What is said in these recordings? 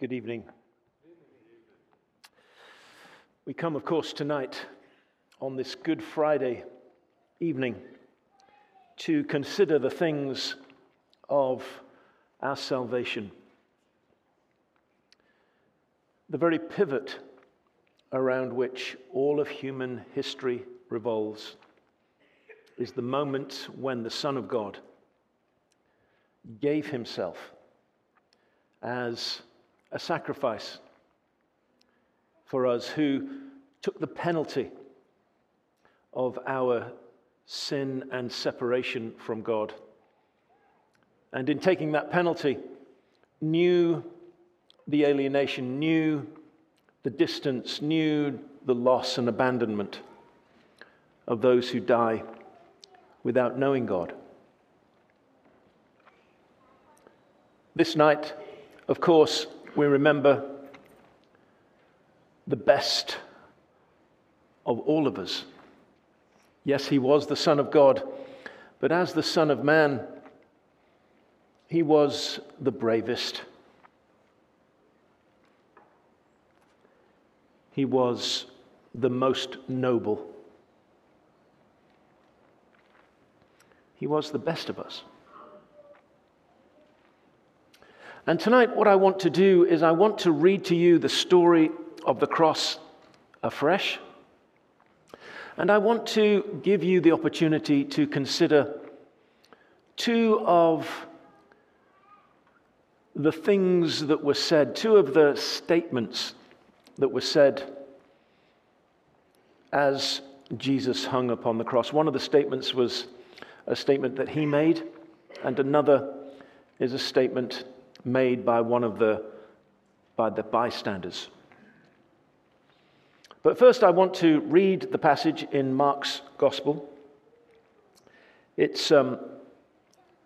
Good evening. We come, of course, tonight on this Good Friday evening to consider the things of our salvation. The very pivot around which all of human history revolves is the moment when the Son of God gave himself as a sacrifice for us who took the penalty of our sin and separation from God. And in taking that penalty, knew the alienation, knew the distance, knew the loss and abandonment of those who die without knowing God. This night, of course, we remember the best of all of us. Yes, he was the Son of God, but as the Son of Man, he was the bravest. He was the most noble. He was the best of us. And tonight, what I want to do is I want to read to you the story of the cross afresh. And I want to give you the opportunity to consider two of the things that were said, two of the statements that were said as Jesus hung upon the cross. One of the statements was a statement that he made, and another is a statement made by one of the, by the bystanders. But first, I want to read the passage in Mark's Gospel. It's, um,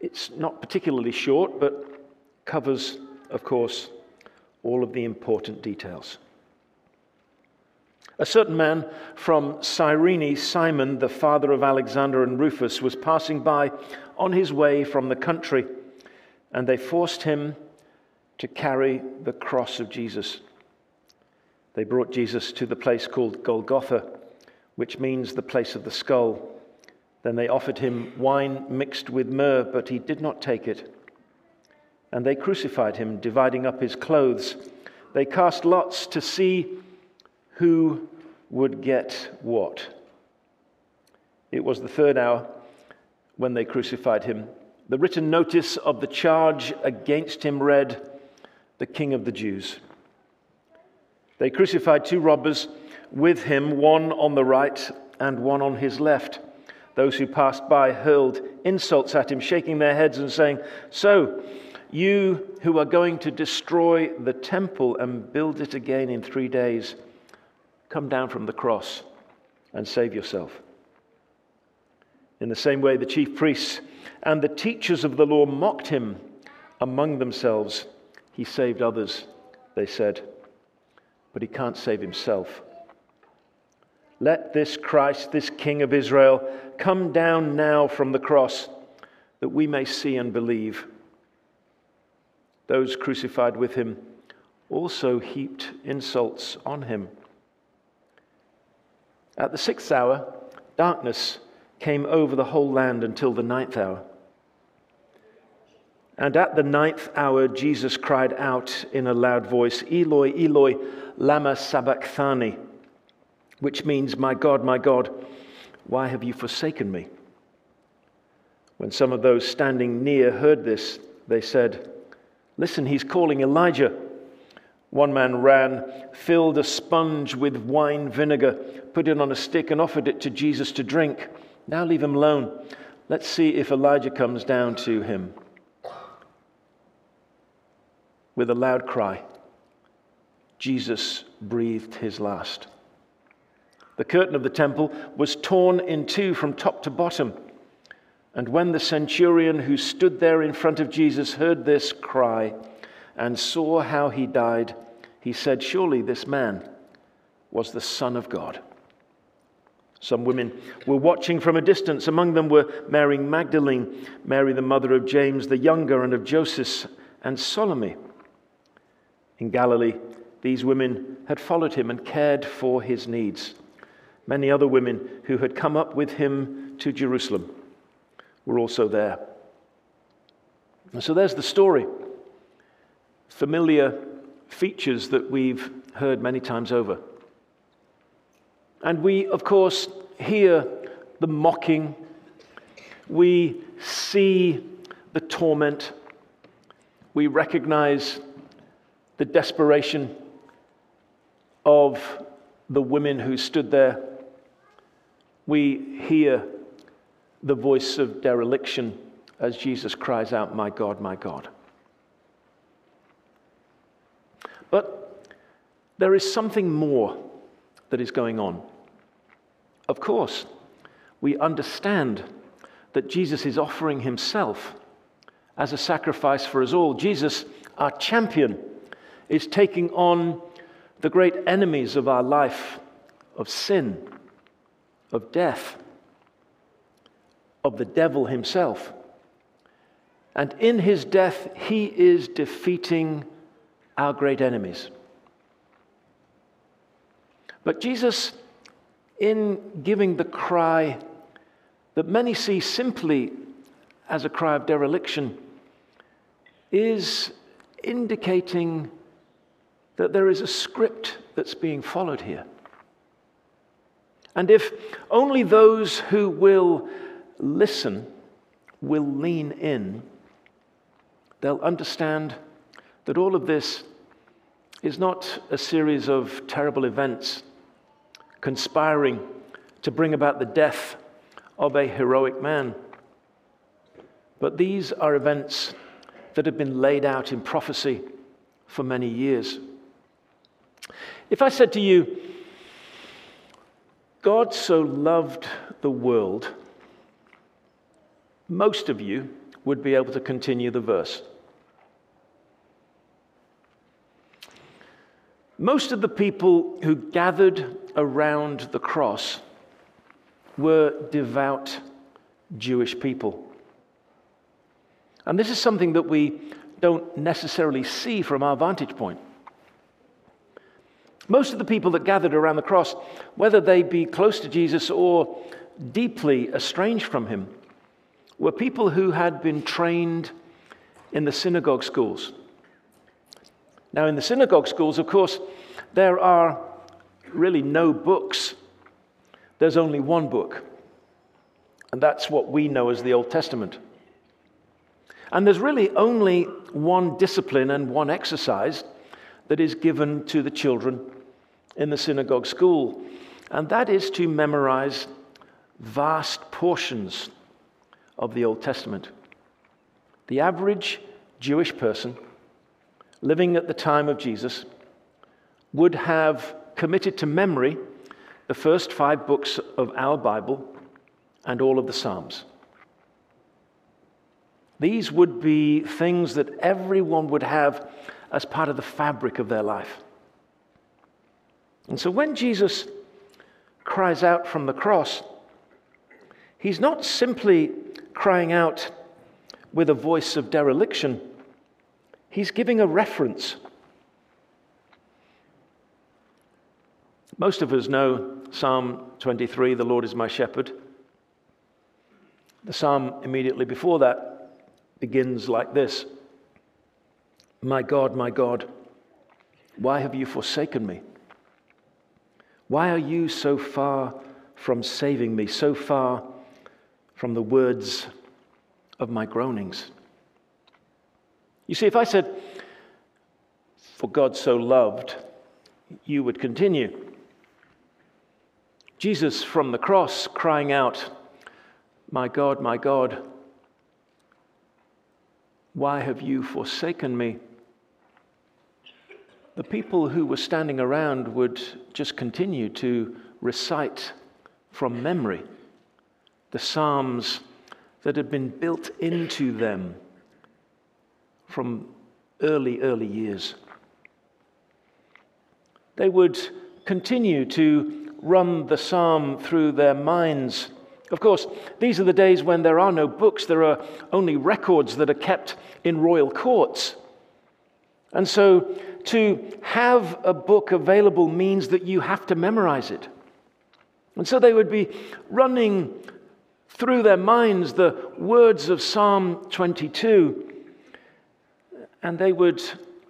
it's not particularly short, but covers, of course, all of the important details. A certain man from Cyrene, Simon, the father of Alexander and Rufus, was passing by on his way from the country, and they forced him to carry the cross of Jesus. They brought Jesus to the place called Golgotha, which means the place of the skull. Then they offered him wine mixed with myrrh, but he did not take it. And they crucified him, dividing up his clothes. They cast lots to see who would get what. It was the third hour when they crucified him. The written notice of the charge against him read, the King of the Jews. They crucified two robbers with him, one on the right and one on his left. Those who passed by hurled insults at him, shaking their heads and saying, So, you who are going to destroy the temple and build it again in three days, come down from the cross and save yourself. In the same way, the chief priests and the teachers of the law mocked him among themselves. He saved others, they said, but he can't save himself. Let this Christ, this King of Israel, come down now from the cross that we may see and believe. Those crucified with him also heaped insults on him. At the sixth hour, darkness came over the whole land until the ninth hour. And at the ninth hour, Jesus cried out in a loud voice, Eloi, Eloi, Lama Sabachthani, which means, My God, my God, why have you forsaken me? When some of those standing near heard this, they said, Listen, he's calling Elijah. One man ran, filled a sponge with wine vinegar, put it on a stick, and offered it to Jesus to drink. Now leave him alone. Let's see if Elijah comes down to him. With a loud cry, Jesus breathed his last. The curtain of the temple was torn in two from top to bottom. And when the centurion who stood there in front of Jesus heard this cry and saw how he died, he said, Surely this man was the Son of God. Some women were watching from a distance. Among them were Mary Magdalene, Mary the mother of James the younger and of Joseph, and Salome. In Galilee, these women had followed him and cared for his needs. Many other women who had come up with him to Jerusalem were also there. And so there's the story. Familiar features that we've heard many times over. And we, of course, hear the mocking, we see the torment, we recognize the desperation of the women who stood there. We hear the voice of dereliction as Jesus cries out, My God, my God. But there is something more that is going on. Of course, we understand that Jesus is offering himself as a sacrifice for us all. Jesus, our champion, is taking on the great enemies of our life of sin, of death, of the devil himself. And in his death, he is defeating our great enemies. But Jesus, in giving the cry that many see simply as a cry of dereliction, is indicating that there is a script that's being followed here. And if only those who will listen will lean in, they'll understand that all of this is not a series of terrible events conspiring to bring about the death of a heroic man. But these are events that have been laid out in prophecy for many years. If I said to you, God so loved the world, most of you would be able to continue the verse. Most of the people who gathered around the cross were devout Jewish people. And this is something that we don't necessarily see from our vantage point. Most of the people that gathered around the cross, whether they be close to Jesus or deeply estranged from him, were people who had been trained in the synagogue schools. Now, in the synagogue schools, of course, there are really no books. There's only one book, and that's what we know as the Old Testament. And there's really only one discipline and one exercise that is given to the children in the synagogue school, and that is to memorize vast portions of the Old Testament. The average Jewish person living at the time of Jesus would have committed to memory the first five books of our Bible and all of the Psalms. These would be things that everyone would have as part of the fabric of their life. And so when Jesus cries out from the cross, he's not simply crying out with a voice of dereliction, he's giving a reference. Most of us know Psalm 23, the Lord is my shepherd. The psalm immediately before that begins like this My God, my God, why have you forsaken me? Why are you so far from saving me, so far from the words of my groanings? You see, if I said, For God so loved, you would continue. Jesus from the cross crying out, My God, my God, why have you forsaken me? The people who were standing around would just continue to recite from memory the Psalms that had been built into them from early, early years. They would continue to run the psalm through their minds. Of course, these are the days when there are no books, there are only records that are kept in royal courts. And so to have a book available means that you have to memorize it. And so they would be running through their minds the words of Psalm 22, and they would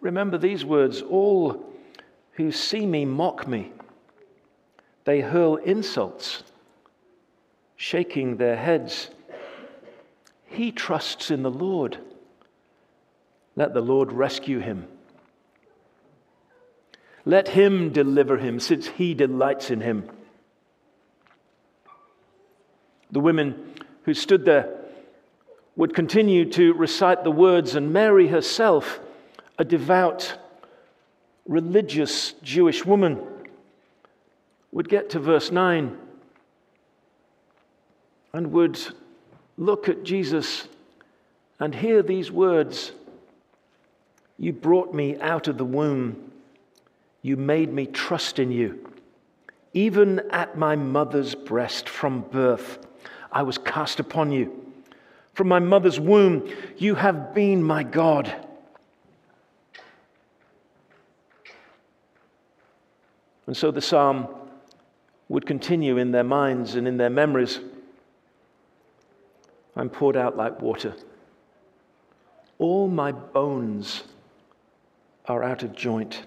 remember these words All who see me mock me, they hurl insults, shaking their heads. He trusts in the Lord. Let the Lord rescue him. Let him deliver him, since he delights in him. The women who stood there would continue to recite the words, and Mary herself, a devout, religious Jewish woman, would get to verse 9 and would look at Jesus and hear these words You brought me out of the womb, you made me trust in you. Even at my mother's breast from birth, I was cast upon you. From my mother's womb, you have been my God. And so the psalm would continue in their minds and in their memories. I'm poured out like water. All my bones are out of joint.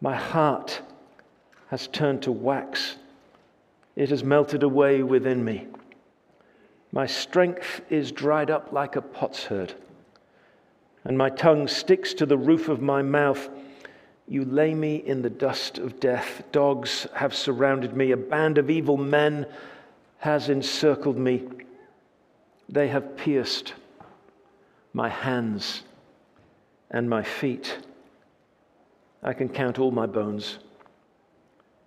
My heart has turned to wax. It has melted away within me. My strength is dried up like a potsherd, and my tongue sticks to the roof of my mouth. You lay me in the dust of death. Dogs have surrounded me. A band of evil men has encircled me. They have pierced my hands and my feet. I can count all my bones.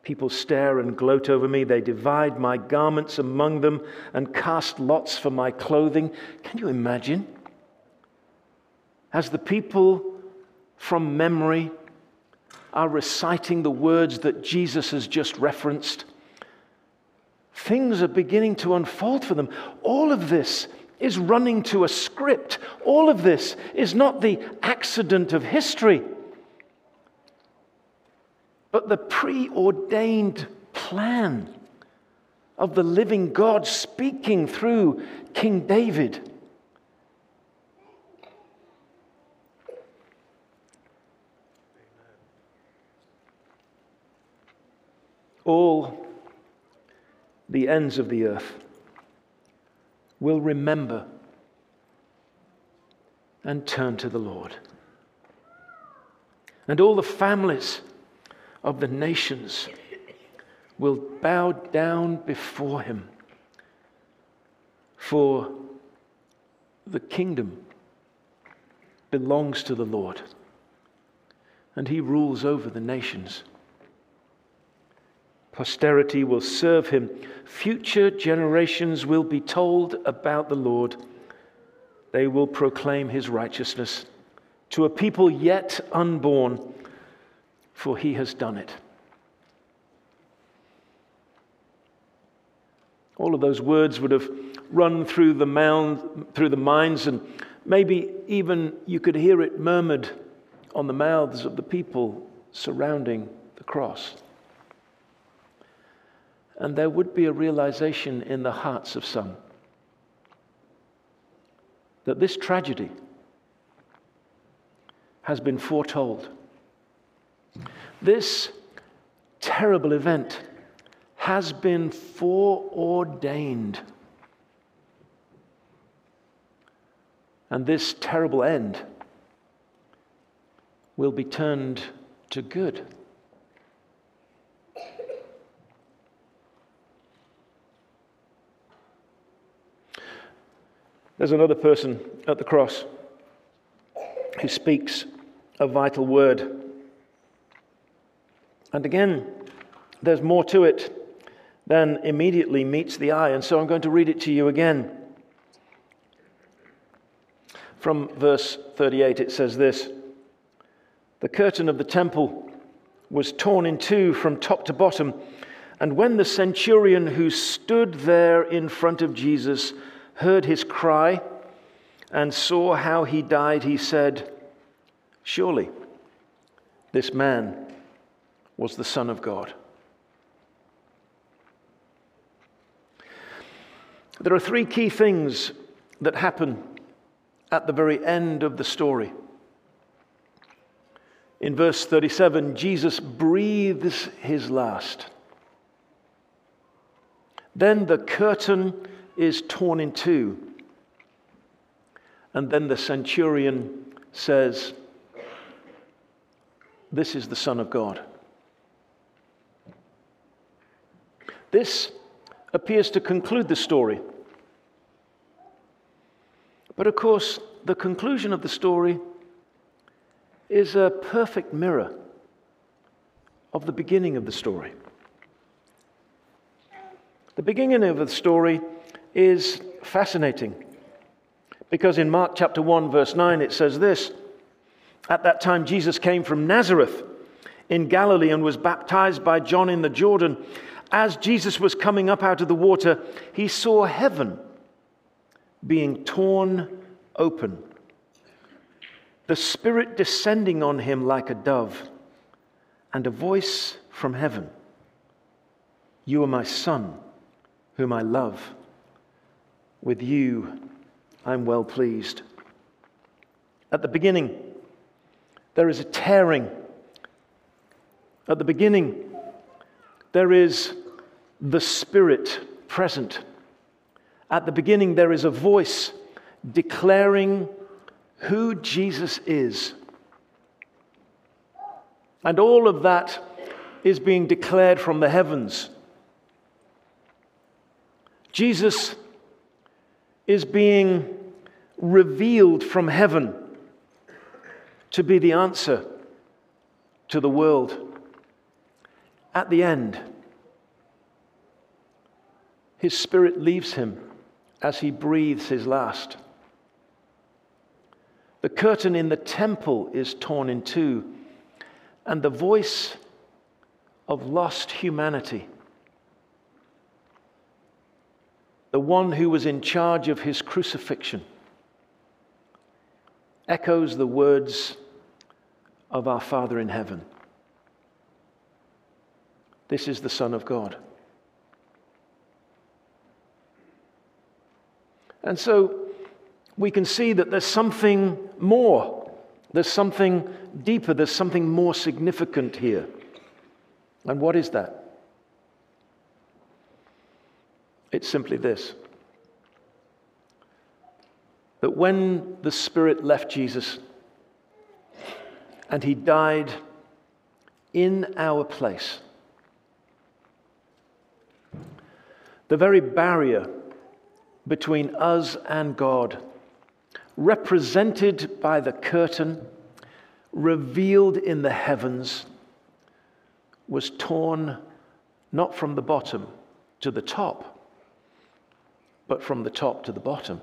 People stare and gloat over me. They divide my garments among them and cast lots for my clothing. Can you imagine? As the people from memory are reciting the words that Jesus has just referenced, things are beginning to unfold for them. All of this is running to a script. All of this is not the accident of history but the preordained plan of the living God speaking through King David. All the ends of the earth will remember and turn to the Lord. And all the families of the nations will bow down before him. For the kingdom belongs to the Lord, and he rules over the nations. Posterity will serve him. Future generations will be told about the Lord. They will proclaim his righteousness to a people yet unborn for he has done it. All of those words would have run through the, mound, through the minds, and maybe even you could hear it murmured on the mouths of the people surrounding the cross. And there would be a realization in the hearts of some that this tragedy has been foretold. This terrible event has been foreordained. And this terrible end will be turned to good. There's another person at the cross who speaks a vital word and again, there's more to it than immediately meets the eye. And so I'm going to read it to you again. From verse 38, it says this The curtain of the temple was torn in two from top to bottom. And when the centurion who stood there in front of Jesus heard his cry and saw how he died, he said, Surely This man was the Son of God. There are three key things that happen at the very end of the story. In verse 37, Jesus breathes his last. Then the curtain is torn in two. And then the centurion says, This is the Son of God. This appears to conclude the story. But of course, the conclusion of the story is a perfect mirror of the beginning of the story. The beginning of the story is fascinating because in Mark chapter 1, verse 9, it says this At that time, Jesus came from Nazareth in Galilee and was baptized by John in the Jordan. As Jesus was coming up out of the water, he saw heaven being torn open, the Spirit descending on him like a dove, and a voice from heaven You are my Son, whom I love. With you I'm well pleased. At the beginning, there is a tearing. At the beginning, there is the Spirit present. At the beginning, there is a voice declaring who Jesus is. And all of that is being declared from the heavens. Jesus is being revealed from heaven to be the answer to the world. At the end, his spirit leaves him as he breathes his last. The curtain in the temple is torn in two, and the voice of lost humanity, the one who was in charge of his crucifixion, echoes the words of our Father in heaven. This is the Son of God. And so we can see that there's something more, there's something deeper, there's something more significant here. And what is that? It's simply this that when the Spirit left Jesus and he died in our place, the very barrier between us and God, represented by the curtain, revealed in the heavens, was torn not from the bottom to the top, but from the top to the bottom.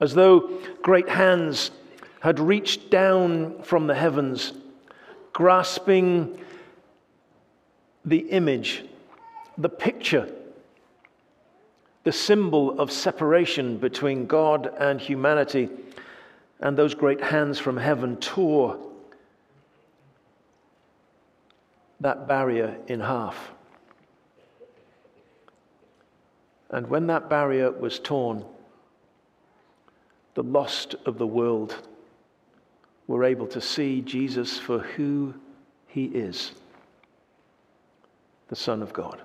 As though great hands had reached down from the heavens, grasping the image, the picture, the symbol of separation between God and humanity. And those great hands from heaven tore that barrier in half. And when that barrier was torn, the lost of the world were able to see Jesus for who he is the Son of God.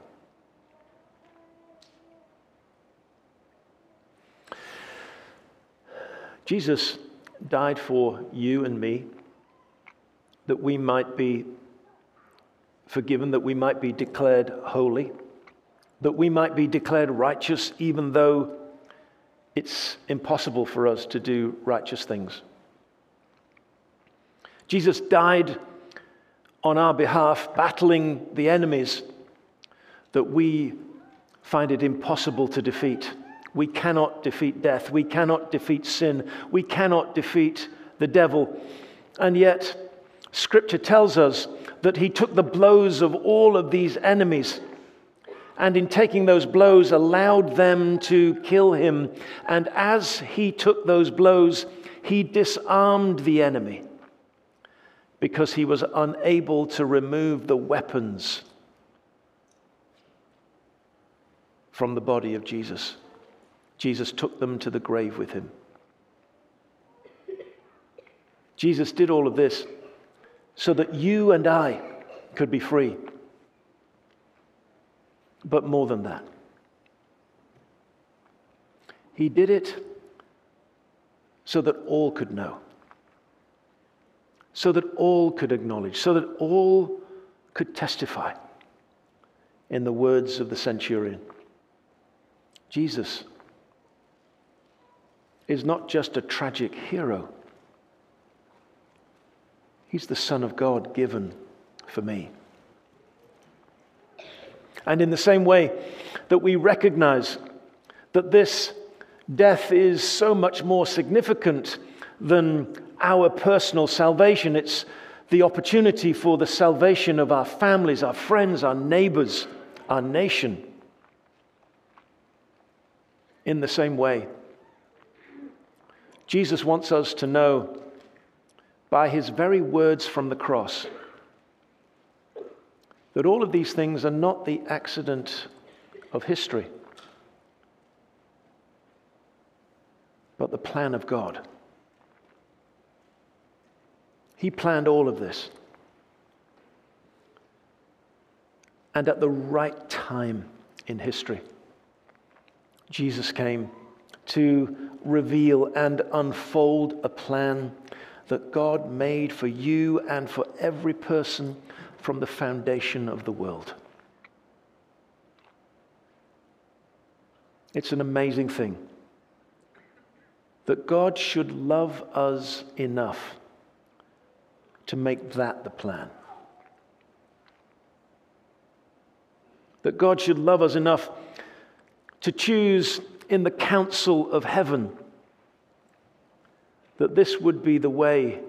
Jesus died for you and me that we might be forgiven, that we might be declared holy, that we might be declared righteous, even though it's impossible for us to do righteous things. Jesus died on our behalf, battling the enemies that we find it impossible to defeat. We cannot defeat death. We cannot defeat sin. We cannot defeat the devil. And yet, Scripture tells us that he took the blows of all of these enemies and in taking those blows allowed them to kill him. And as he took those blows, he disarmed the enemy. because he was unable to remove the weapons from the body of Jesus. Jesus took them to the grave with him. Jesus did all of this so that you and I could be free. But more than that, He did it so that all could know, so that all could acknowledge, so that all could testify in the words of the centurion. Jesus is not just a tragic hero, he's the Son of God given for me. And in the same way that we recognize that this death is so much more significant than our personal salvation, it's the opportunity for the salvation of our families, our friends, our neighbors, our nation. In the same way, Jesus wants us to know by his very words from the cross that all of these things are not the accident of history, but the plan of God. He planned all of this. And at the right time in history, Jesus came to reveal and unfold a plan that God made for you and for every person from the foundation of the world. It's an amazing thing that God should love us enough to make that the plan. That God should love us enough to choose in the council of heaven that this would be the way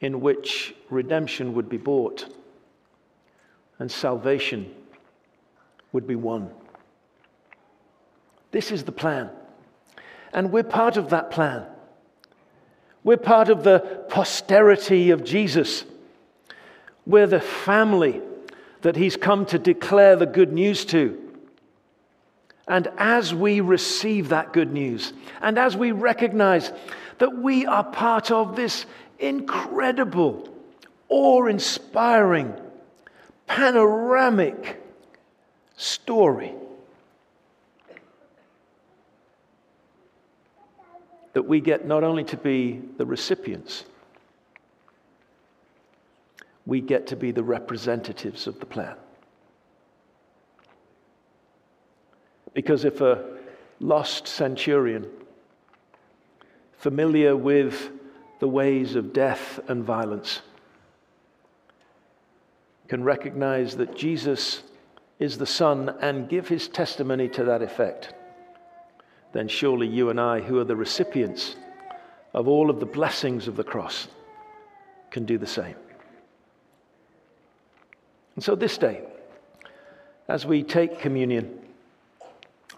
in which redemption would be bought and salvation would be won. This is the plan. And we're part of that plan. We're part of the posterity of Jesus. We're the family that he's come to declare the good news to. And as we receive that good news, and as we recognize that we are part of this incredible, awe inspiring, panoramic story that we get not only to be the recipients, we get to be the representatives of the plan. Because if a lost centurion, familiar with the ways of death and violence, can recognize that Jesus is the Son and give his testimony to that effect, then surely you and I, who are the recipients of all of the blessings of the cross, can do the same. And so this day, as we take communion,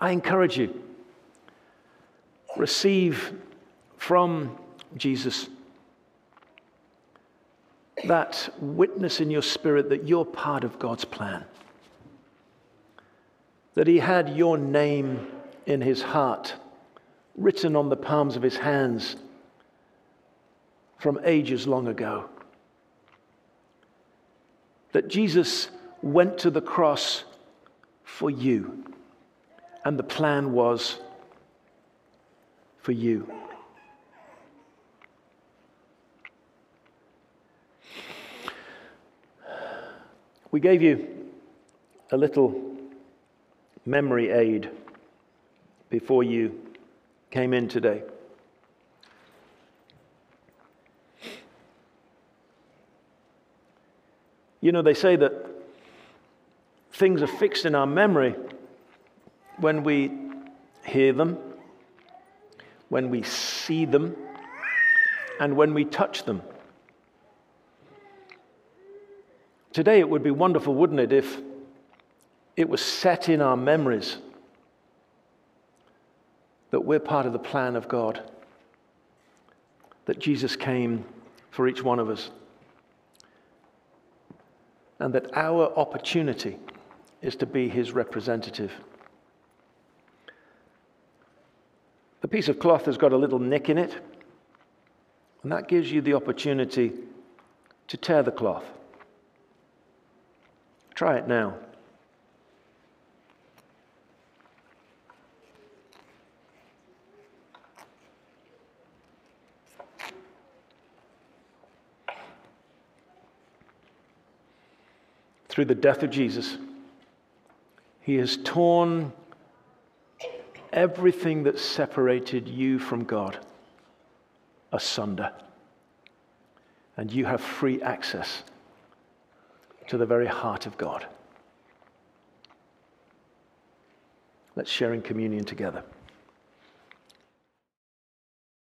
I encourage you, receive from Jesus that witness in your spirit that you're part of God's plan. That He had your name in His heart, written on the palms of His hands from ages long ago. That Jesus went to the cross for you, and the plan was for you. We gave you a little memory aid before you came in today. You know, they say that things are fixed in our memory when we hear them, when we see them, and when we touch them. Today, it would be wonderful, wouldn't it, if it was set in our memories that we're part of the plan of God, that Jesus came for each one of us, and that our opportunity is to be his representative. The piece of cloth has got a little nick in it, and that gives you the opportunity to tear the cloth. Try it now. Through the death of Jesus, He has torn everything that separated you from God asunder. And you have free access to the very heart of God. Let's share in communion together.